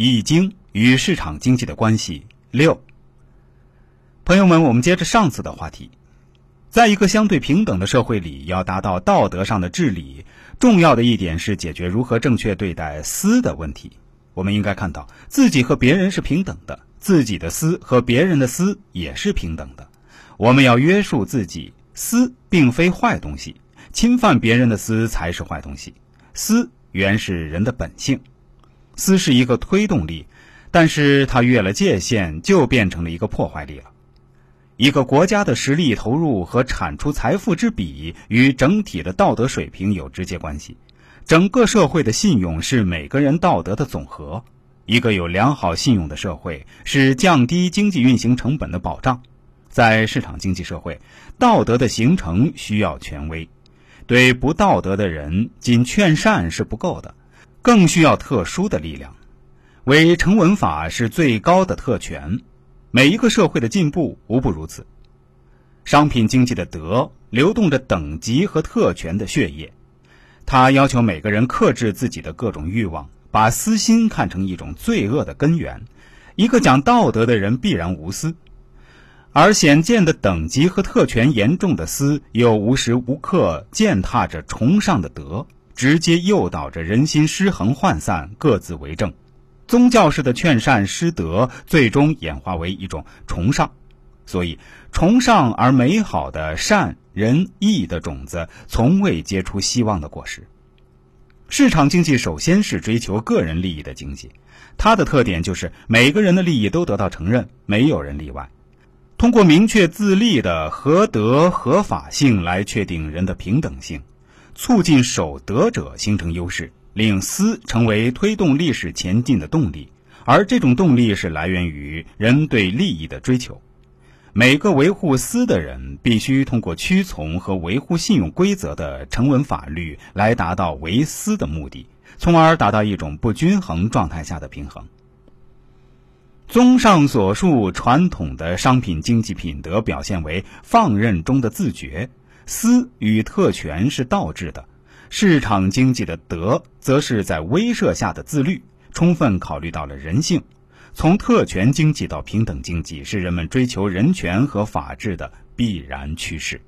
易经与市场经济的关系六。朋友们，我们接着上次的话题，在一个相对平等的社会里，要达到道德上的治理，重要的一点是解决如何正确对待私的问题。我们应该看到，自己和别人是平等的，自己的私和别人的私也是平等的。我们要约束自己，私并非坏东西，侵犯别人的私才是坏东西。私原是人的本性。私是一个推动力，但是它越了界限，就变成了一个破坏力了。一个国家的实力投入和产出财富之比，与整体的道德水平有直接关系。整个社会的信用是每个人道德的总和。一个有良好信用的社会，是降低经济运行成本的保障。在市场经济社会，道德的形成需要权威，对不道德的人，仅劝善是不够的。更需要特殊的力量，为成文法是最高的特权。每一个社会的进步无不如此。商品经济的德流动着等级和特权的血液，它要求每个人克制自己的各种欲望，把私心看成一种罪恶的根源。一个讲道德的人必然无私，而显见的等级和特权严重的私，又无时无刻践踏着崇尚的德。直接诱导着人心失衡涣散，各自为政。宗教式的劝善失德，最终演化为一种崇尚。所以，崇尚而美好的善仁义的种子，从未结出希望的果实。市场经济首先是追求个人利益的经济，它的特点就是每个人的利益都得到承认，没有人例外。通过明确自立的合德合法性来确定人的平等性。促进守德者形成优势，令私成为推动历史前进的动力，而这种动力是来源于人对利益的追求。每个维护私的人必须通过屈从和维护信用规则的成文法律来达到为私的目的，从而达到一种不均衡状态下的平衡。综上所述，传统的商品经济品德表现为放任中的自觉。私与特权是倒置的，市场经济的德，则是在威慑下的自律，充分考虑到了人性。从特权经济到平等经济，是人们追求人权和法治的必然趋势。